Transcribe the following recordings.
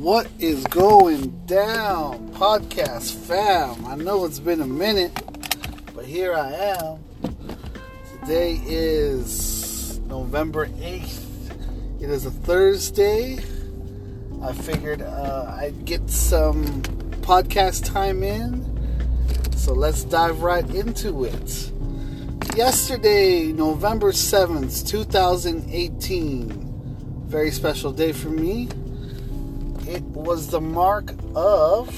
What is going down, podcast fam? I know it's been a minute, but here I am. Today is November 8th. It is a Thursday. I figured uh, I'd get some podcast time in. So let's dive right into it. Yesterday, November 7th, 2018. Very special day for me it was the mark of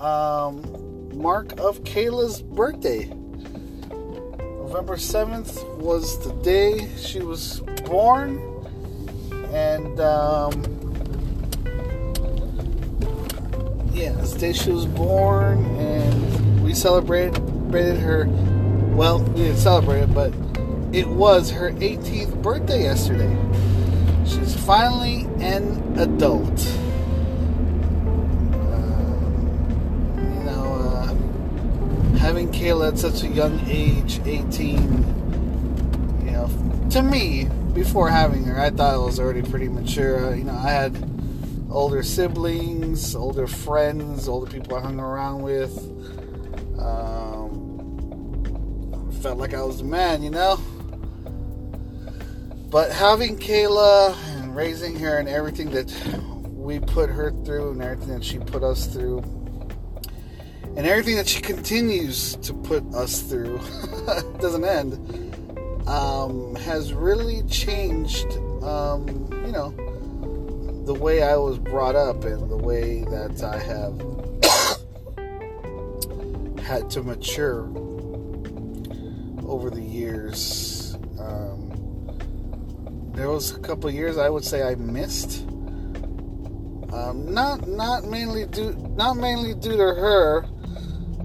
um, mark of Kayla's birthday. November 7th was the day she was born, and um, yeah, the day she was born, and we celebrated celebrated her. Well, we didn't celebrate it, but it was her 18th birthday yesterday. She's finally an adult. Uh, you know, uh, having Kayla at such a young age, 18, you know, to me, before having her, I thought I was already pretty mature. Uh, you know, I had older siblings, older friends, older people I hung around with. Um, felt like I was a man, you know? But having Kayla raising her and everything that we put her through and everything that she put us through. And everything that she continues to put us through doesn't end um, has really changed um, you know the way I was brought up and the way that I have had to mature over the years. Um, there was a couple years I would say I missed. Um, not not mainly due not mainly due to her,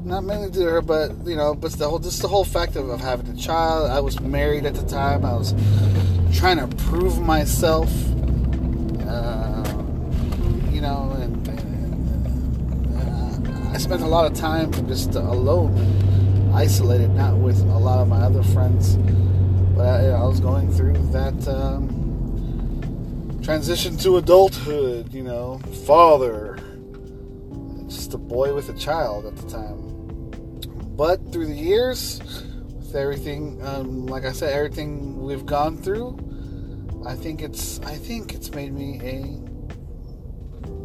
not mainly due to her, but you know, but the whole just the whole fact of, of having a child. I was married at the time. I was trying to prove myself. Uh, you know, and, and uh, I spent a lot of time just alone, isolated, not with a lot of my other friends I, I was going through that um, transition to adulthood, you know, father, just a boy with a child at the time. But through the years, with everything, um, like I said, everything we've gone through, I think it's, I think it's made me a,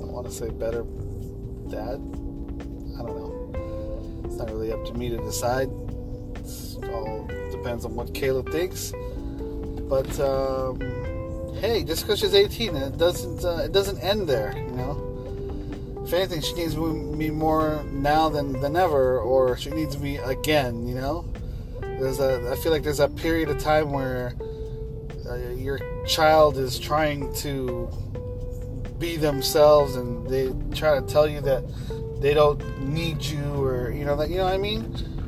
I want to say better dad. I don't know. It's not really up to me to decide. It's all depends on what Kayla thinks. But um, hey, just because she's 18, it doesn't uh, it doesn't end there. You know, if anything, she needs me more now than than ever, or she needs me again. You know, there's a I feel like there's a period of time where uh, your child is trying to be themselves, and they try to tell you that they don't need you, or you know that you know what I mean.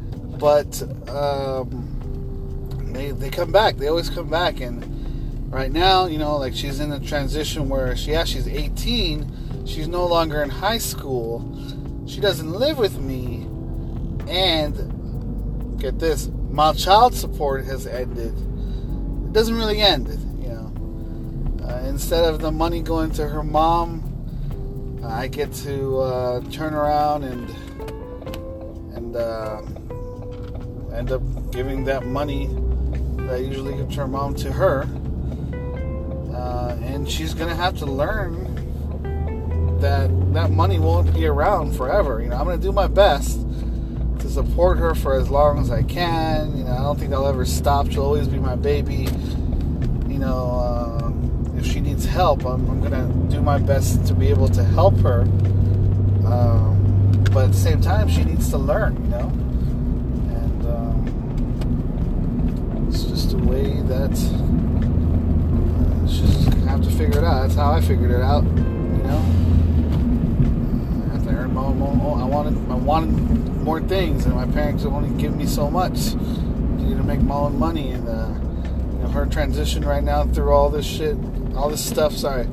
But um, they they come back. They always come back. And right now, you know, like she's in a transition where she yeah she's 18. She's no longer in high school. She doesn't live with me, and get this, my child support has ended. It doesn't really end, you know. Uh, instead of the money going to her mom, I get to uh, turn around and and uh, end up giving that money that I usually give her mom to her. Uh, and she's gonna have to learn that that money won't be around forever. You know, I'm gonna do my best to support her for as long as I can. You know, I don't think I'll ever stop. She'll always be my baby. You know, uh, if she needs help, I'm, I'm, gonna do my best to be able to help her. Um, but at the same time, she needs to learn. You know. It's just a way that uh, gonna have to figure it out. That's how I figured it out. You know, I have to I wanted, I wanted more things, and my parents only give me so much. You need to make my own money, and uh, you know, her transition right now through all this shit, all this stuff. Sorry,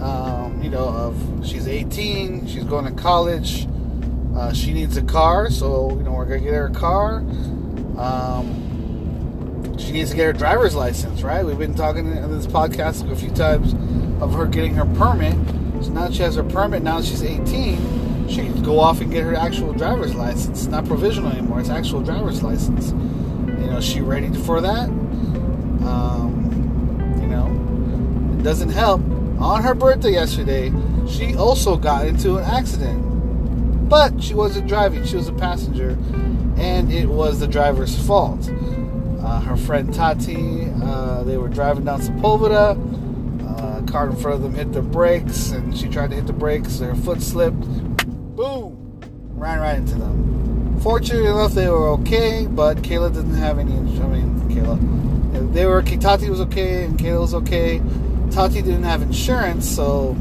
um, you know, of she's 18, she's going to college. Uh, she needs a car, so you know we're gonna get her a car. Um, she needs to get her driver's license, right? We've been talking in this podcast a few times of her getting her permit. So now she has her permit, now she's 18, she can go off and get her actual driver's license. Not provisional anymore, it's actual driver's license. You know, she ready for that? Um, you know, it doesn't help. On her birthday yesterday, she also got into an accident. But she wasn't driving, she was a passenger, and it was the driver's fault. Uh, her friend Tati, uh, they were driving down Sepulveda. Uh, car in front of them hit the brakes, and she tried to hit the brakes. Her foot slipped. Boom! Ran right into them. Fortunately enough, they were okay, but Kayla didn't have any. I mean, Kayla. They were. Tati was okay, and Kayla was okay. Tati didn't have insurance, so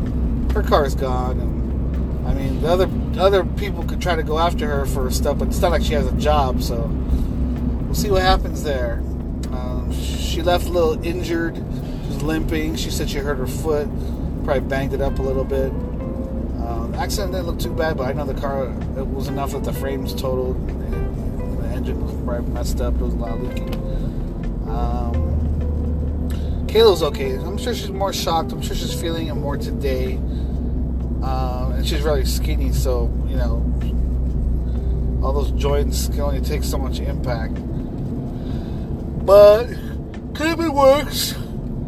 her car's gone. And I mean, the other other people could try to go after her for stuff, but it's not like she has a job, so we'll see what happens there. Um, she left a little injured. She's limping. She said she hurt her foot, probably banged it up a little bit. Um, accident didn't look too bad, but I know the car it was enough that the frames totaled. And the engine was probably messed up. There was a lot leaking. Um, Kayla's okay. I'm sure she's more shocked. I'm sure she's feeling it more today. Uh, and she's really skinny, so you know, all those joints can only take so much impact. But could have been worse.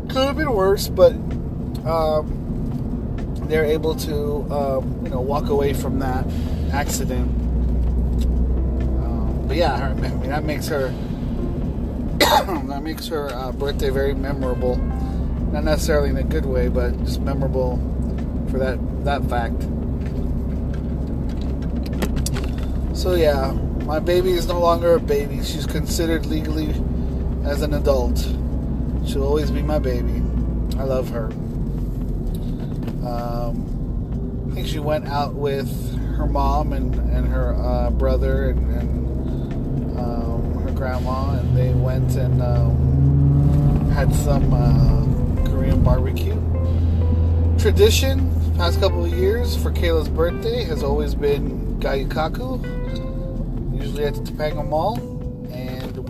Could have been worse, but um, they're able to, um, you know, walk away from that accident. Um, but yeah, I mean, that makes her that makes her uh, birthday very memorable. Not necessarily in a good way, but just memorable for that that fact. So yeah, my baby is no longer a baby. She's considered legally as an adult. She'll always be my baby. I love her. Um, I think she went out with her mom and, and her uh, brother and, and um, her grandma, and they went and um, had some uh, Korean barbecue. Tradition, past couple of years for Kayla's birthday has always been Gyu-Kaku, usually at the Topanga Mall,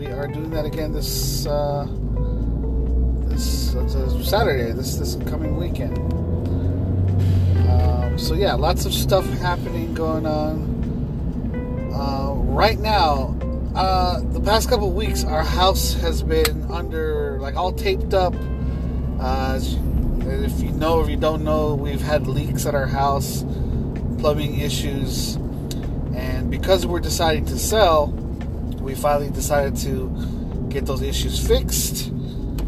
we are doing that again this uh, this uh, Saturday, this this coming weekend. Um, so yeah, lots of stuff happening going on. Uh, right now, uh, the past couple weeks, our house has been under like all taped up. Uh, if you know or if you don't know, we've had leaks at our house, plumbing issues, and because we're deciding to sell, we finally decided to get those issues fixed.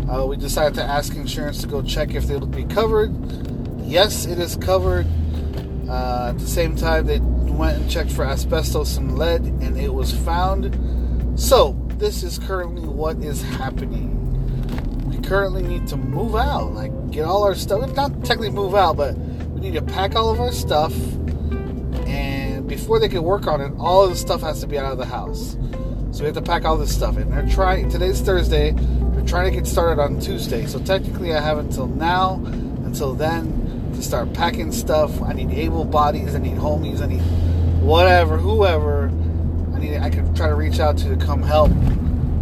Uh, we decided to ask insurance to go check if they would be covered. Yes, it is covered. Uh, at the same time, they went and checked for asbestos and lead, and it was found. So, this is currently what is happening. We currently need to move out, like get all our stuff. Not technically move out, but we need to pack all of our stuff. Before they can work on it, all of the stuff has to be out of the house. So we have to pack all this stuff in. They're trying. Today's Thursday. They're trying to get started on Tuesday. So technically, I have until now, until then, to start packing stuff. I need able bodies. I need homies. I need whatever, whoever. I need. I can try to reach out to to come help.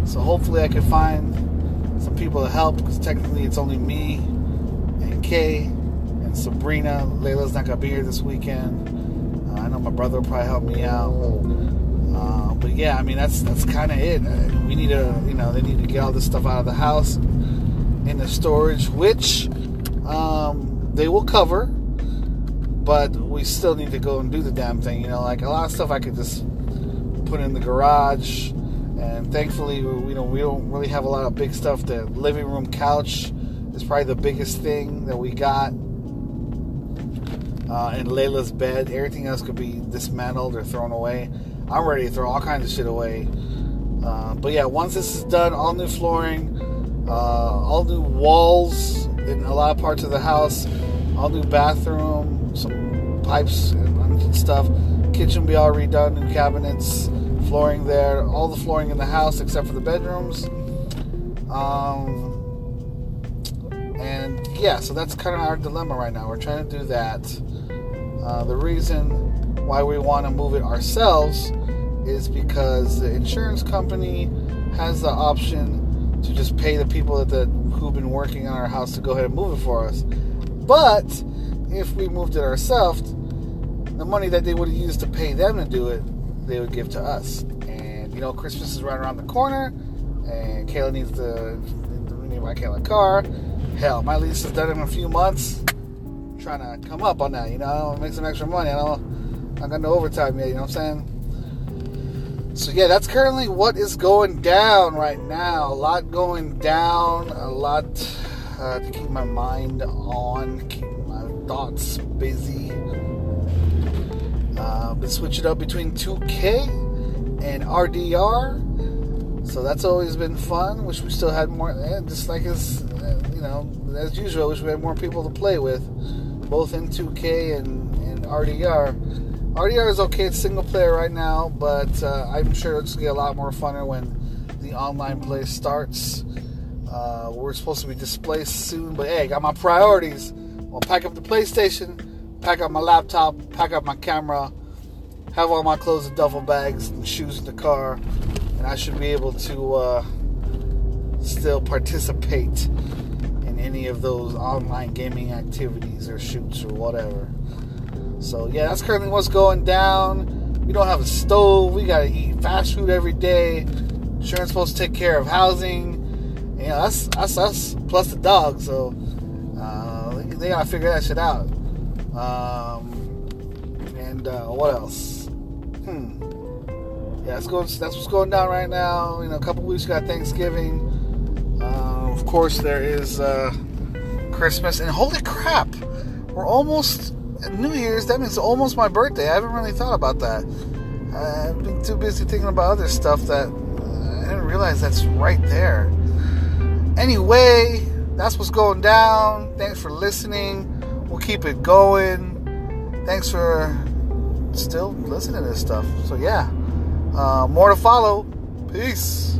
So hopefully, I can find some people to help because technically, it's only me and Kay and Sabrina. Layla's not gonna be here this weekend. I know my brother will probably help me out. Uh, but yeah, I mean that's that's kind of it. We need to, you know, they need to get all this stuff out of the house in the storage, which um, they will cover. But we still need to go and do the damn thing. You know, like a lot of stuff I could just put in the garage, and thankfully, you know, we don't really have a lot of big stuff. The living room couch is probably the biggest thing that we got. Uh, and Layla's bed. Everything else could be dismantled or thrown away. I'm ready to throw all kinds of shit away. Uh, but yeah, once this is done, all new flooring, uh, all new walls in a lot of parts of the house, all new bathroom, some pipes and stuff. Kitchen will be all redone, new cabinets, flooring there, all the flooring in the house except for the bedrooms. Um, and yeah, so that's kind of our dilemma right now. We're trying to do that. Uh, the reason why we want to move it ourselves is because the insurance company has the option to just pay the people that, that who've been working on our house to go ahead and move it for us. But if we moved it ourselves, the money that they would have used to pay them to do it, they would give to us. And you know, Christmas is right around the corner, and Kayla needs to need my Kayla car. Hell, my lease is done in a few months. Trying to come up on that, you know, make some extra money. I don't, I got no overtime yet. You know what I'm saying? So yeah, that's currently what is going down right now. A lot going down. A lot uh, to keep my mind on, keep my thoughts busy. Uh, been switching up between 2K and RDR, so that's always been fun. Wish we still had more. Eh, just like as you know, as usual, wish we had more people to play with, both in 2K and, and RDR. RDR is okay, it's single player right now, but uh, I'm sure it's gonna get a lot more funner when the online play starts. Uh, we're supposed to be displaced soon, but hey, I got my priorities. I'll pack up the PlayStation, pack up my laptop, pack up my camera, have all my clothes in duffel bags and shoes in the car, and I should be able to uh, still participate any of those online gaming activities or shoots or whatever. So yeah, that's currently what's going down. We don't have a stove. We gotta eat fast food every day. Insurance supposed to take care of housing. You know, that's that's us plus the dog. So uh, they gotta figure that shit out. Um, and uh, what else? Hmm. Yeah, that's going. That's what's going down right now. You know, a couple weeks got Thanksgiving. Uh, of course, there is uh, Christmas, and holy crap, we're almost New Year's, that means almost my birthday. I haven't really thought about that. I've been too busy thinking about other stuff that I didn't realize that's right there. Anyway, that's what's going down. Thanks for listening. We'll keep it going. Thanks for still listening to this stuff. So, yeah, uh, more to follow. Peace.